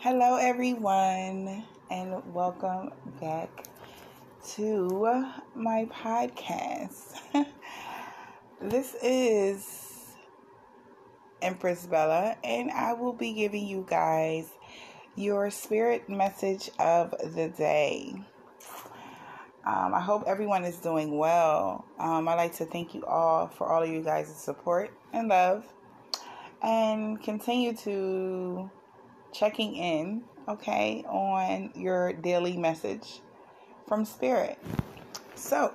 Hello, everyone, and welcome back to my podcast. this is Empress Bella, and I will be giving you guys your spirit message of the day. Um, I hope everyone is doing well. Um, I'd like to thank you all for all of you guys' support and love, and continue to checking in, okay, on your daily message from Spirit. So,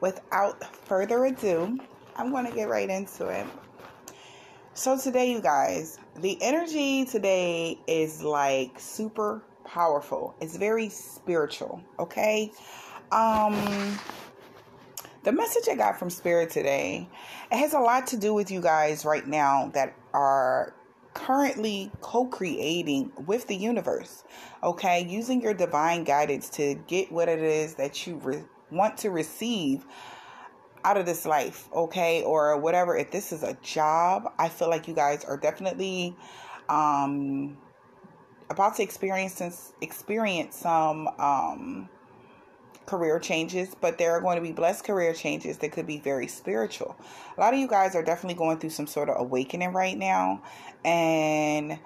without further ado, I'm going to get right into it. So, today, you guys, the energy today is like super powerful. It's very spiritual, okay? Um the message I got from Spirit today, it has a lot to do with you guys right now that are currently co creating with the universe, okay? Using your divine guidance to get what it is that you re- want to receive out of this life, okay? Or whatever. If this is a job, I feel like you guys are definitely um, about to experience experience some um, career changes, but there are going to be blessed career changes that could be very spiritual. A lot of you guys are definitely going through some sort of awakening right now and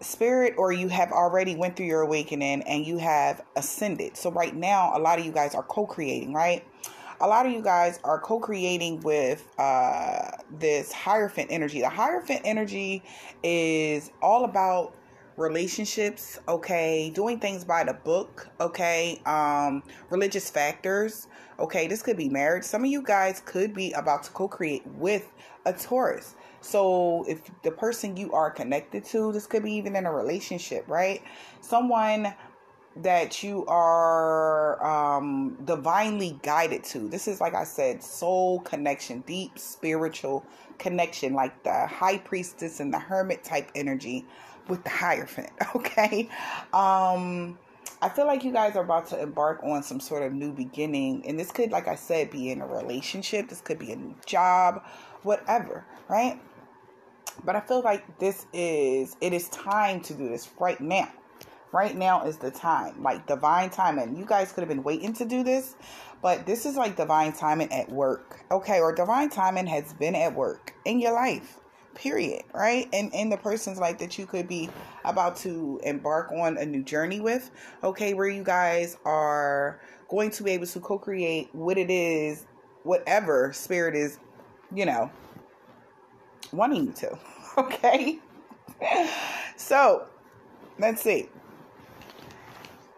spirit or you have already went through your awakening and you have ascended. So right now a lot of you guys are co-creating, right? a lot of you guys are co-creating with uh, this hierophant energy the hierophant energy is all about relationships, okay, doing things by the book, okay, um, religious factors, okay, this could be marriage. Some of you guys could be about to co create with a Taurus. So if the person you are connected to, this could be even in a relationship, right? Someone that you are um, divinely guided to. This is, like I said, soul connection, deep spiritual connection, like the high priestess and the hermit type energy with the Hierophant, okay? Um, I feel like you guys are about to embark on some sort of new beginning. And this could, like I said, be in a relationship, this could be a new job, whatever, right? But I feel like this is, it is time to do this right now. Right now is the time, like divine timing. You guys could have been waiting to do this, but this is like divine timing at work, okay? Or divine timing has been at work in your life period right? And in the person's life that you could be about to embark on a new journey with okay where you guys are going to be able to co-create what it is whatever spirit is you know wanting you to okay? So let's see.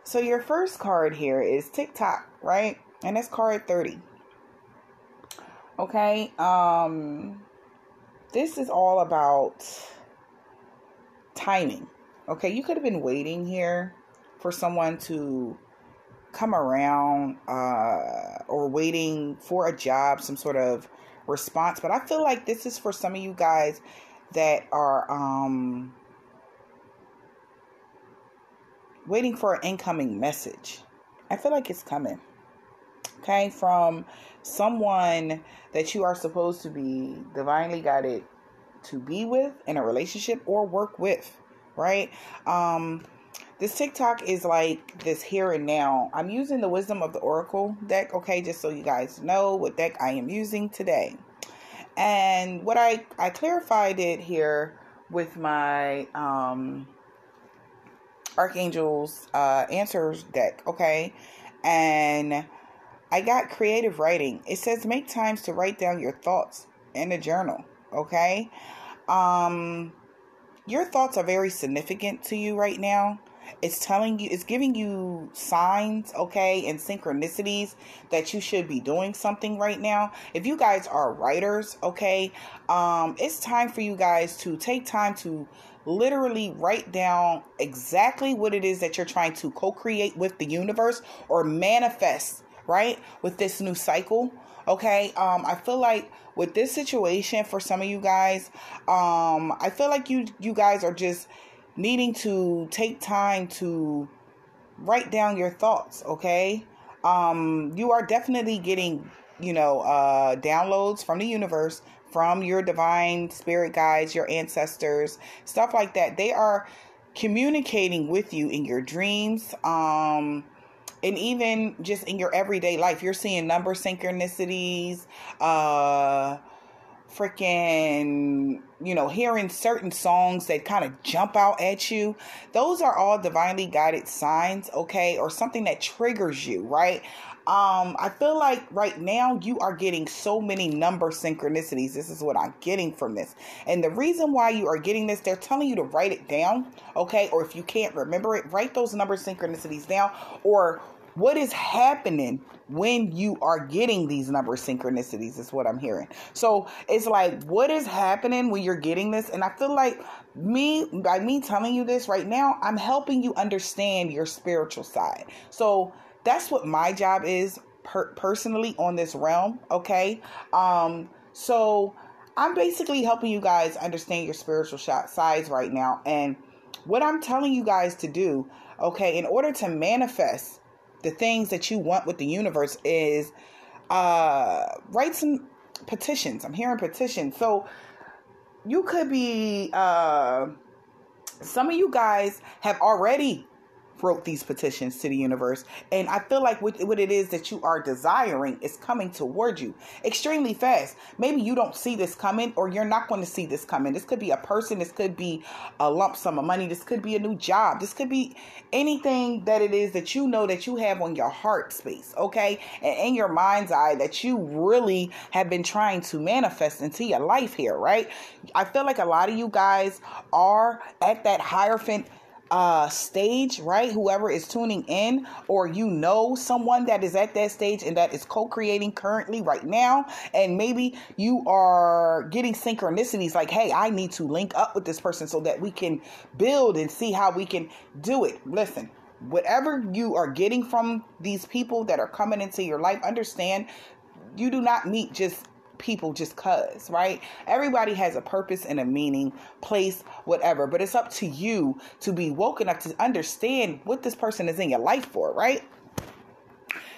So your first card here is Tick Tock right? And it's card 30 okay? Um this is all about timing. Okay, you could have been waiting here for someone to come around uh, or waiting for a job, some sort of response. But I feel like this is for some of you guys that are um, waiting for an incoming message. I feel like it's coming. Okay, from someone that you are supposed to be divinely guided to be with in a relationship or work with, right? Um, this Tick Tock is like this here and now. I'm using the Wisdom of the Oracle deck, okay, just so you guys know what deck I am using today. And what I I clarified it here with my um Archangel's uh answers deck, okay? And I got creative writing. It says make times to write down your thoughts in a journal, okay? Um your thoughts are very significant to you right now. It's telling you it's giving you signs, okay, and synchronicities that you should be doing something right now. If you guys are writers, okay, um it's time for you guys to take time to literally write down exactly what it is that you're trying to co-create with the universe or manifest right? With this new cycle. Okay. Um, I feel like with this situation for some of you guys, um, I feel like you you guys are just needing to take time to write down your thoughts, okay? Um, you are definitely getting, you know, uh downloads from the universe, from your divine spirit guides, your ancestors, stuff like that. They are communicating with you in your dreams. Um, and even just in your everyday life, you're seeing number synchronicities, uh, freaking, you know, hearing certain songs that kind of jump out at you. Those are all divinely guided signs, okay, or something that triggers you, right? Um, I feel like right now you are getting so many number synchronicities. This is what I'm getting from this. And the reason why you are getting this, they're telling you to write it down, okay? Or if you can't remember it, write those number synchronicities down or what is happening when you are getting these number synchronicities is what I'm hearing. So it's like what is happening when you're getting this and I feel like me by me telling you this right now, I'm helping you understand your spiritual side. So that's what my job is per- personally on this realm, okay? Um so I'm basically helping you guys understand your spiritual sides right now and what I'm telling you guys to do, okay, in order to manifest the things that you want with the universe is uh, write some petitions. I'm hearing petitions. So you could be, uh, some of you guys have already wrote these petitions to the universe. And I feel like what, what it is that you are desiring is coming toward you extremely fast. Maybe you don't see this coming or you're not going to see this coming. This could be a person, this could be a lump sum of money, this could be a new job, this could be anything that it is that you know that you have on your heart space, okay? And in your mind's eye that you really have been trying to manifest into your life here, right? I feel like a lot of you guys are at that hierophant uh stage, right? Whoever is tuning in or you know someone that is at that stage and that is co-creating currently right now and maybe you are getting synchronicities like, "Hey, I need to link up with this person so that we can build and see how we can do it." Listen, whatever you are getting from these people that are coming into your life, understand you do not meet just people just cuz, right? Everybody has a purpose and a meaning, place, whatever, but it's up to you to be woken up to understand what this person is in your life for, right?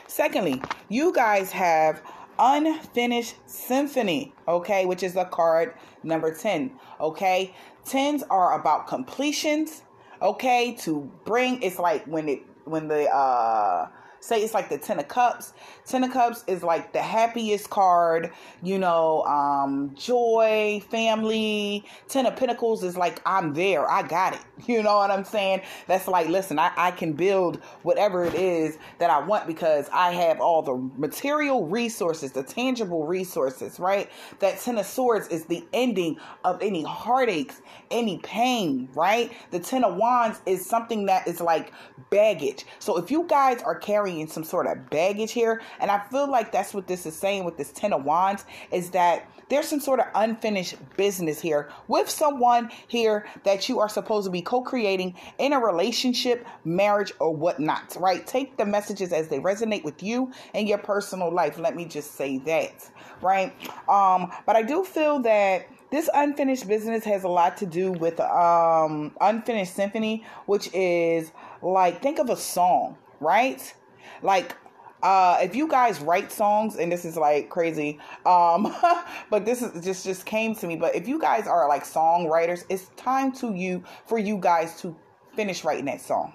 Secondly, you guys have unfinished symphony, okay, which is the card number 10, okay? 10s are about completions, okay, to bring it's like when it when the uh say it's like the ten of cups. Ten of cups is like the happiest card you know um joy family. Ten of pentacles is like i'm there i got it. You know what i'm saying? That's like listen i, I can build whatever it is that i want because i have all the material resources the tangible resources right? That ten of swords is the ending of any heartaches any pain right? The ten of wands is something that is like baggage. So if you guys are carrying carrying some sort of baggage here. And I feel like that's what this is saying with this Ten of Wands is that there's some sort of unfinished business here with someone here that you are supposed to be co creating in a relationship, marriage, or whatnot, right? Take the messages as they resonate with you and your personal life. Let me just say that, right? Um, but I do feel that this unfinished business has a lot to do with um unfinished symphony which is like think of a song right like uh, if you guys write songs, and this is like crazy, um, but this is just just came to me. But if you guys are like songwriters, it's time to you for you guys to finish writing that song.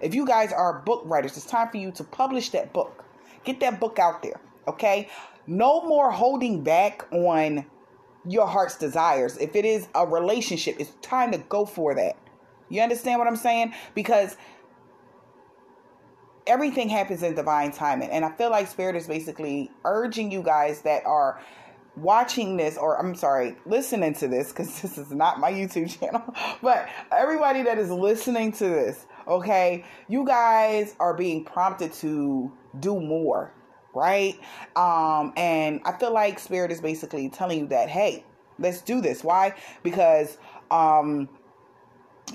If you guys are book writers, it's time for you to publish that book. Get that book out there, okay? No more holding back on your heart's desires. If it is a relationship, it's time to go for that. You understand what I'm saying? Because everything happens in divine timing. And I feel like Spirit is basically urging you guys that are watching this or I'm sorry, listening to this because this is not my YouTube channel, but everybody that is listening to this, okay, you guys are being prompted to do more, right? Um and I feel like spirit is basically telling you that hey, let's do this. Why? Because um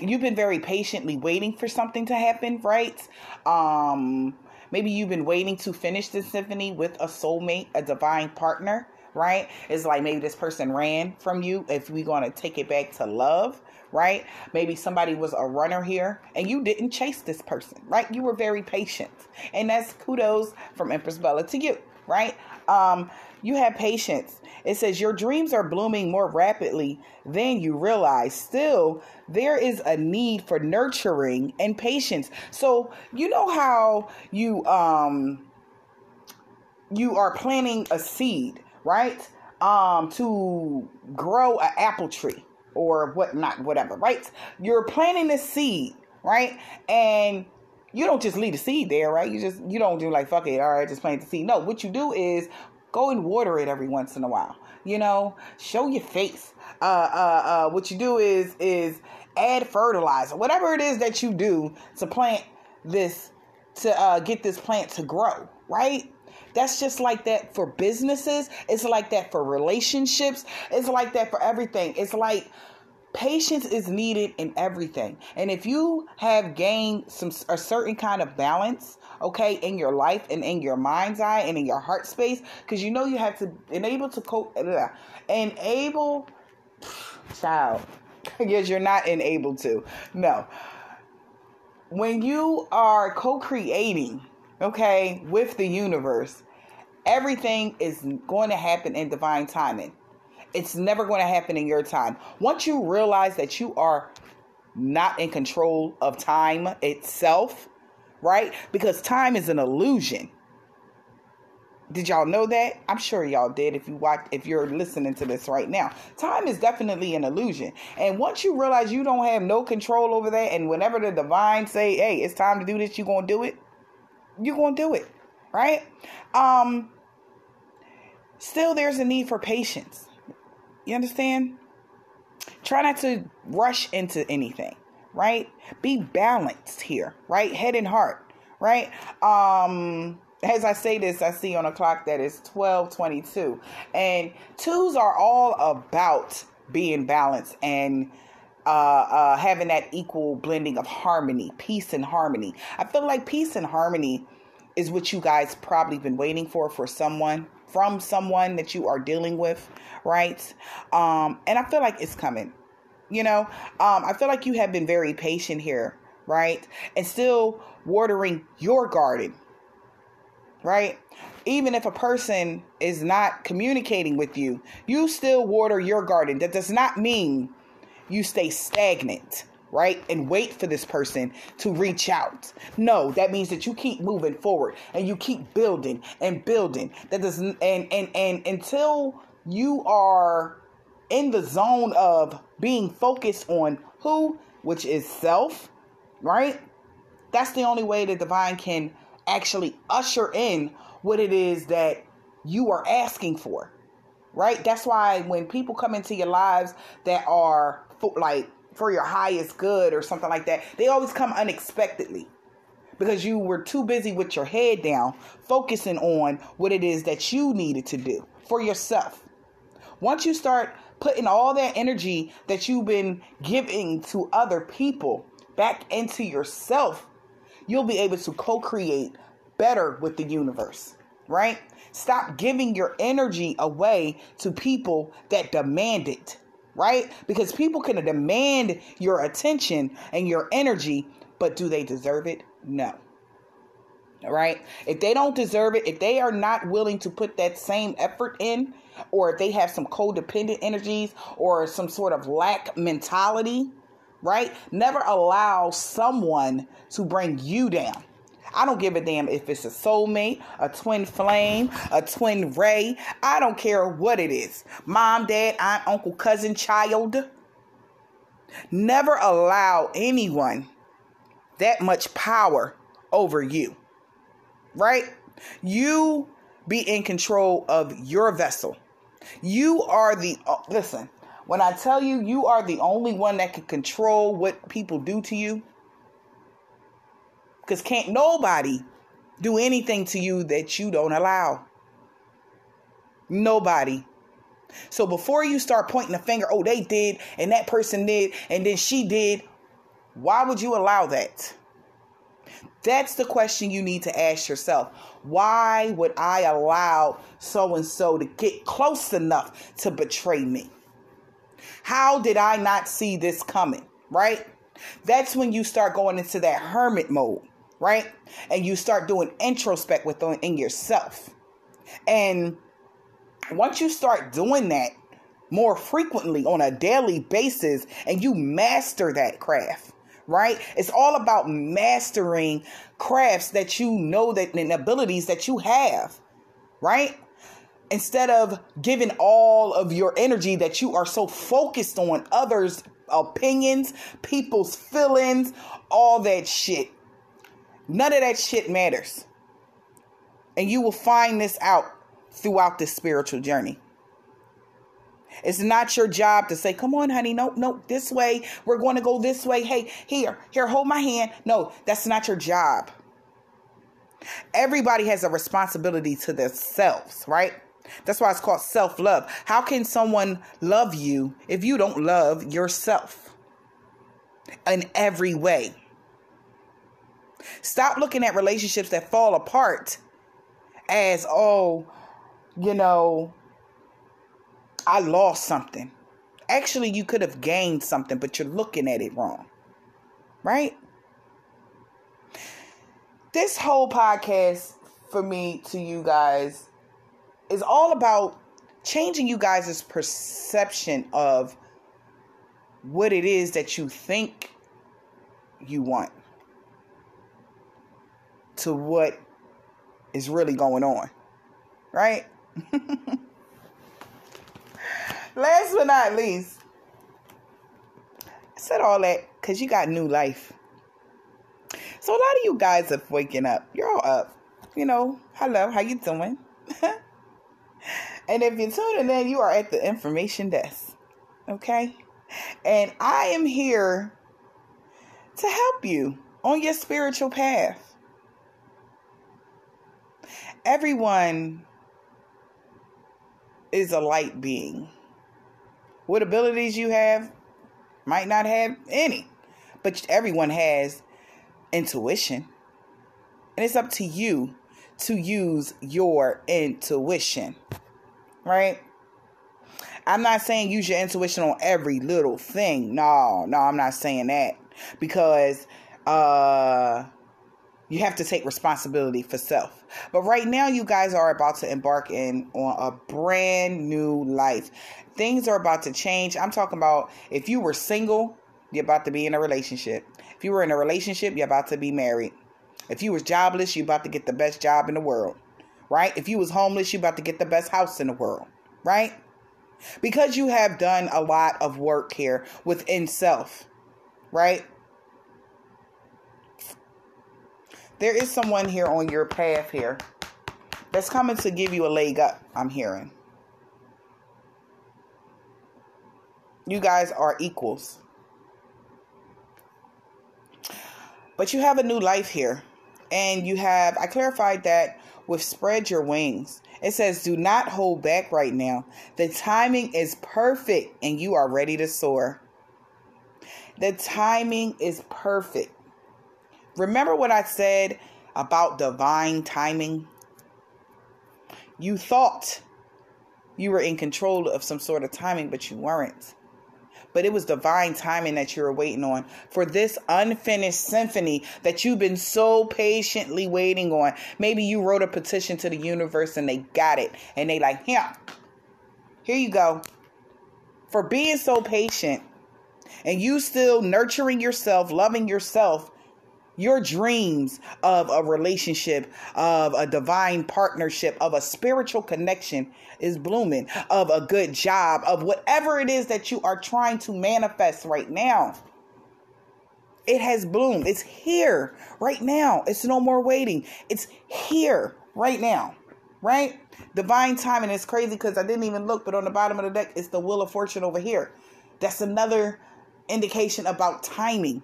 you've been very patiently waiting for something to happen, right? Um, maybe you've been waiting to finish the symphony with a soulmate, a divine partner, right? It's like maybe this person ran from you. If we're going to take it back to love, right? Maybe somebody was a runner here and you didn't chase this person, right? You were very patient. And that's kudos from Empress Bella to you, right? Um, you have patience. It says your dreams are blooming more rapidly than you realize. Still, there is a need for nurturing and patience. So, you know how you um you are planting a seed, right? Um to grow an apple tree or what not whatever, right? You're planting a seed, right? And you don't just leave the seed there, right? You just you don't do like fuck it, all right, just plant the seed. No, what you do is go and water it every once in a while. You know, show your face. Uh, uh, uh, what you do is is add fertilizer, whatever it is that you do to plant this to uh, get this plant to grow, right? That's just like that for businesses. It's like that for relationships. It's like that for everything. It's like patience is needed in everything. And if you have gained some a certain kind of balance, okay, in your life and in your mind's eye and in your heart space, because you know you have to enable to cope, enable, child. Because you're not enabled to. No. When you are co-creating, okay, with the universe, everything is going to happen in divine timing. It's never going to happen in your time. Once you realize that you are not in control of time itself, right? Because time is an illusion. Did y'all know that? I'm sure y'all did if you watch if you're listening to this right now. Time is definitely an illusion. And once you realize you don't have no control over that and whenever the divine say, "Hey, it's time to do this," you're going to do it. You're going to do it, right? Um still there's a need for patience. You understand? Try not to rush into anything, right? Be balanced here, right? Head and heart, right? Um as I say this, I see on a clock that is 1222. And twos are all about being balanced and uh, uh, having that equal blending of harmony, peace and harmony. I feel like peace and harmony is what you guys probably been waiting for for someone from someone that you are dealing with, right? Um, and I feel like it's coming. You know, um, I feel like you have been very patient here, right? And still watering your garden, right? Even if a person is not communicating with you, you still water your garden. That does not mean you stay stagnant right? And wait for this person to reach out. No, that means that you keep moving forward and you keep building and building. That doesn't and and and until you are in the zone of being focused on who, which is self, right? That's the only way the divine can actually usher in what it is that you are asking for. Right? That's why when people come into your lives that are like for your highest good or something like that. They always come unexpectedly because you were too busy with your head down, focusing on what it is that you needed to do for yourself. Once you start putting all that energy that you've been giving to other people back into yourself, you'll be able to co create better with the universe, right? Stop giving your energy away to people that demand it right? Because people can demand your attention and your energy, but do they deserve it? No. All right? If they don't deserve it, if they are not willing to put that same effort in, or if they have some codependent energies or some sort of lack mentality, right? Never allow someone to bring you down. I don't give a damn if it's a soulmate, a twin flame, a twin ray. I don't care what it is. Mom, dad, aunt, uncle, cousin, child. Never allow anyone that much power over you. Right? You be in control of your vessel. You are the, uh, listen, when I tell you you are the only one that can control what people do to you, because can't nobody do anything to you that you don't allow. Nobody. So before you start pointing a finger, oh, they did, and that person did, and then she did, why would you allow that? That's the question you need to ask yourself. Why would I allow so and so to get close enough to betray me? How did I not see this coming? Right? That's when you start going into that hermit mode right? And you start doing introspect within in yourself. And once you start doing that more frequently on a daily basis and you master that craft, right? It's all about mastering crafts that you know that and abilities that you have, right? Instead of giving all of your energy that you are so focused on others' opinions, people's feelings, all that shit. None of that shit matters. And you will find this out throughout this spiritual journey. It's not your job to say, come on, honey, no, no, this way. We're going to go this way. Hey, here, here, hold my hand. No, that's not your job. Everybody has a responsibility to themselves, right? That's why it's called self love. How can someone love you if you don't love yourself in every way? Stop looking at relationships that fall apart as, oh, you know, I lost something. Actually, you could have gained something, but you're looking at it wrong. Right? This whole podcast for me to you guys is all about changing you guys' perception of what it is that you think you want to what is really going on. Right? Last but not least, I said all that because you got new life. So a lot of you guys are waking up. You're all up. You know, hello, how you doing? and if you're tuning in, you are at the information desk. Okay? And I am here to help you on your spiritual path. Everyone is a light being. What abilities you have might not have any, but everyone has intuition. And it's up to you to use your intuition, right? I'm not saying use your intuition on every little thing. No, no, I'm not saying that because uh you have to take responsibility for self. But right now you guys are about to embark in on a brand new life. Things are about to change. I'm talking about if you were single, you're about to be in a relationship. If you were in a relationship, you're about to be married. If you was jobless, you're about to get the best job in the world. Right? If you was homeless, you're about to get the best house in the world. Right? Because you have done a lot of work here within self. Right? There is someone here on your path here that's coming to give you a leg up, I'm hearing. You guys are equals. But you have a new life here. And you have, I clarified that with spread your wings. It says, do not hold back right now. The timing is perfect and you are ready to soar. The timing is perfect. Remember what I said about divine timing? You thought you were in control of some sort of timing, but you weren't but it was divine timing that you were waiting on for this unfinished symphony that you've been so patiently waiting on. Maybe you wrote a petition to the universe and they got it, and they like, here, here you go. For being so patient and you still nurturing yourself, loving yourself, your dreams of a relationship, of a divine partnership, of a spiritual connection is blooming, of a good job, of whatever it is that you are trying to manifest right now. It has bloomed. It's here right now. It's no more waiting. It's here right now. Right? Divine timing is crazy because I didn't even look, but on the bottom of the deck, it's the Wheel of Fortune over here. That's another indication about timing.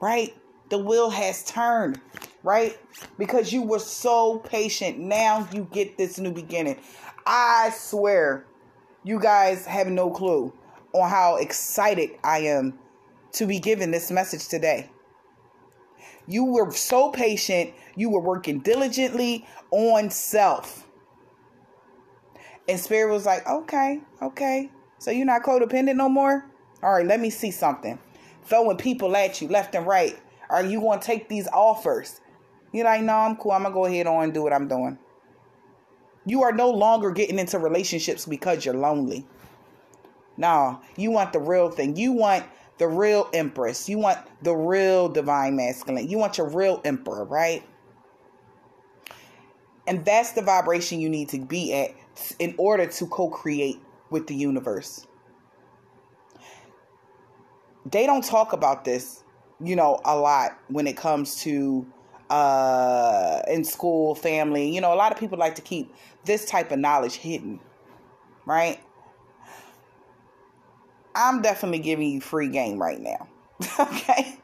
Right? The wheel has turned, right? Because you were so patient. Now you get this new beginning. I swear, you guys have no clue on how excited I am to be given this message today. You were so patient, you were working diligently on self. And Spirit was like, okay, okay. So you're not codependent no more? All right, let me see something. Throwing people at you left and right. Are you going to take these offers? You're like, no, I'm cool. I'm going to go ahead on and do what I'm doing. You are no longer getting into relationships because you're lonely. No, you want the real thing. You want the real empress. You want the real divine masculine. You want your real emperor, right? And that's the vibration you need to be at in order to co create with the universe. They don't talk about this, you know, a lot when it comes to uh in school, family. You know, a lot of people like to keep this type of knowledge hidden, right? I'm definitely giving you free game right now. okay?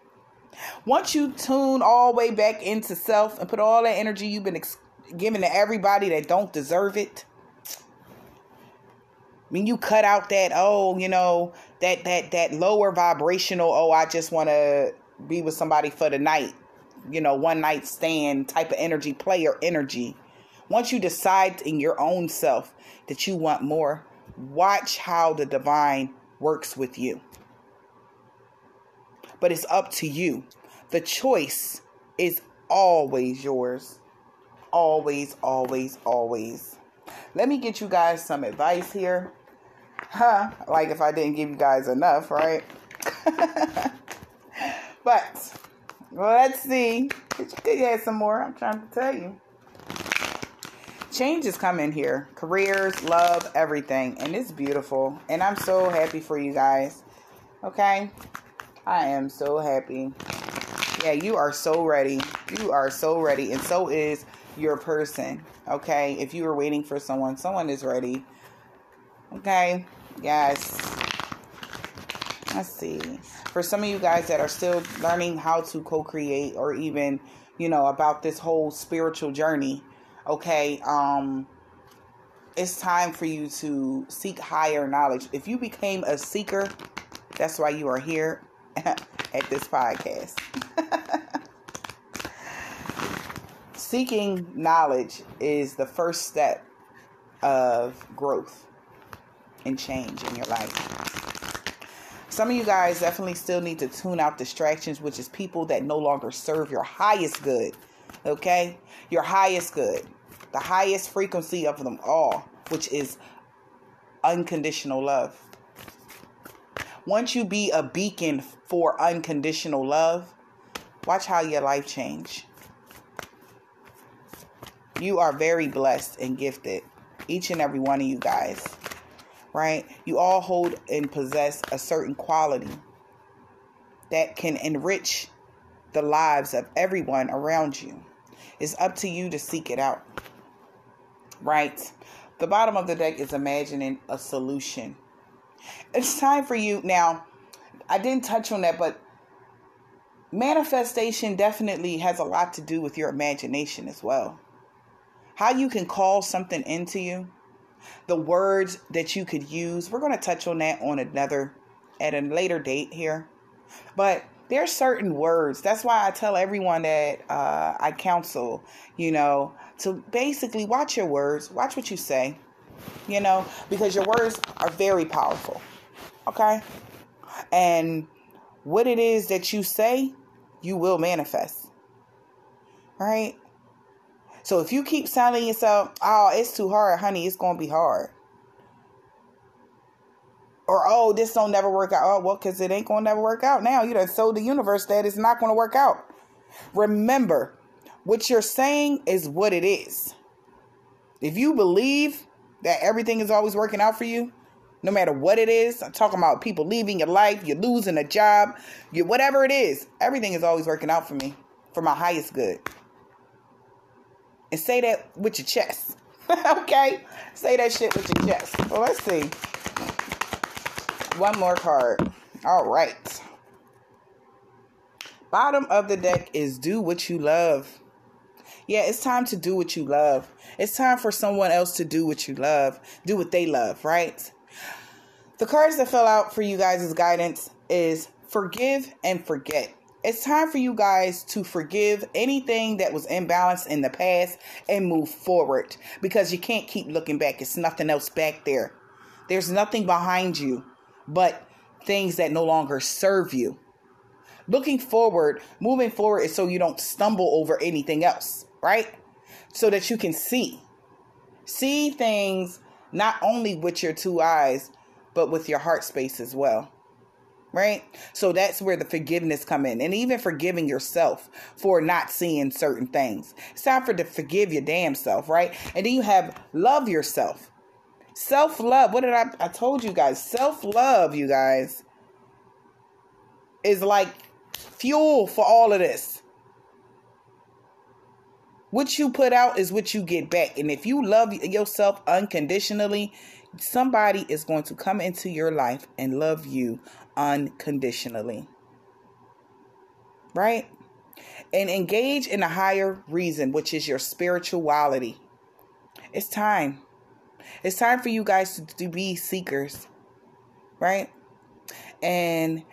Once you tune all the way back into self and put all that energy you've been ex- giving to everybody that don't deserve it, when you cut out that oh, you know, that that that lower vibrational, oh, I just want to be with somebody for the night, you know, one night stand type of energy, player energy. Once you decide in your own self that you want more, watch how the divine works with you. But it's up to you. The choice is always yours. Always, always, always. Let me get you guys some advice here. Huh? Like if I didn't give you guys enough, right? but let's see. Did you could some more. I'm trying to tell you. Changes come in here. Careers, love, everything. And it's beautiful. And I'm so happy for you guys. Okay? I am so happy. Yeah, you are so ready. You are so ready. And so is your person. Okay? If you were waiting for someone, someone is ready. Okay? Yes. Let's see. For some of you guys that are still learning how to co create or even, you know, about this whole spiritual journey, okay, um, it's time for you to seek higher knowledge. If you became a seeker, that's why you are here at this podcast. Seeking knowledge is the first step of growth and change in your life. Some of you guys definitely still need to tune out distractions, which is people that no longer serve your highest good. Okay? Your highest good. The highest frequency of them all, which is unconditional love. Once you be a beacon for unconditional love, watch how your life change. You are very blessed and gifted, each and every one of you guys right? You all hold and possess a certain quality that can enrich the lives of everyone around you. It's up to you to seek it out, right? The bottom of the deck is imagining a solution. It's time for you now. I didn't touch on that, but manifestation definitely has a lot to do with your imagination as well. How you can call something into you the words that you could use. We're going to touch on that on another at a later date here. But there's certain words. That's why I tell everyone that uh, I counsel, you know, to basically watch your words, watch what you say, you know, because your words are very powerful. Okay? And what it is that you say, you will manifest. Right? So if you keep telling yourself, oh, it's too hard, honey, it's going to be hard. Or, oh, this don't never work out. Oh, well, because it ain't going to never work out now. You done told the universe that it's not going to work out. Remember, what you're saying is what it is. If you believe that everything is always working out for you, no matter what it is, I'm talking about people leaving your life, you're losing a job, you whatever it is, everything is always working out for me, for my highest good and say that with your chest. okay? Say that shit with your chest. Well, let's see. One more card. All right. Bottom of the deck is do what you love. Yeah, it's time to do what you love. It's time for someone else to do what you love. Do what they love, right? The cards that fell out for you guys' guidance is forgive and forget. It's time for you guys to forgive anything that was imbalanced in the past and move forward because you can't keep looking back. It's nothing else back there. There's nothing behind you but things that no longer serve you. Looking forward, moving forward is so you don't stumble over anything else, right? So that you can see See things not only with your two eyes, but with your heart space as well. Right? So that's where the forgiveness come in. And even forgiving yourself for not seeing certain things. It's time for to forgive your damn self, right? And then you have love yourself. Self-love. What did I I told you guys? Self-love, you guys, is like fuel for all of this. What you put out is what you get back. And if you love yourself unconditionally, somebody is going to come into your life and love you unconditionally. Right? And engage in a higher reason, which is your spirituality. It's time. It's time for you guys to, to be seekers. Right? And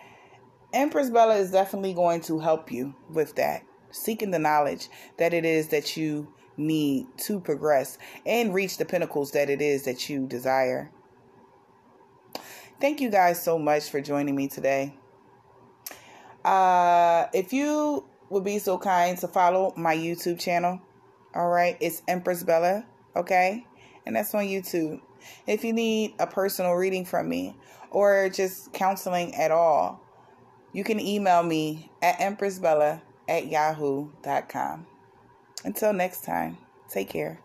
Empress Bella is definitely going to help you with that seeking the knowledge that it is that you need to progress and reach the pinnacles that it is that you desire. Thank you guys so much for joining me today. Uh, if you would be so kind to follow my YouTube channel, all right, it's Empress Bella, okay, and that's on YouTube. If you need a personal reading from me or just counseling at all, you can email me at empressbella at yahoo.com. Until next time, take care.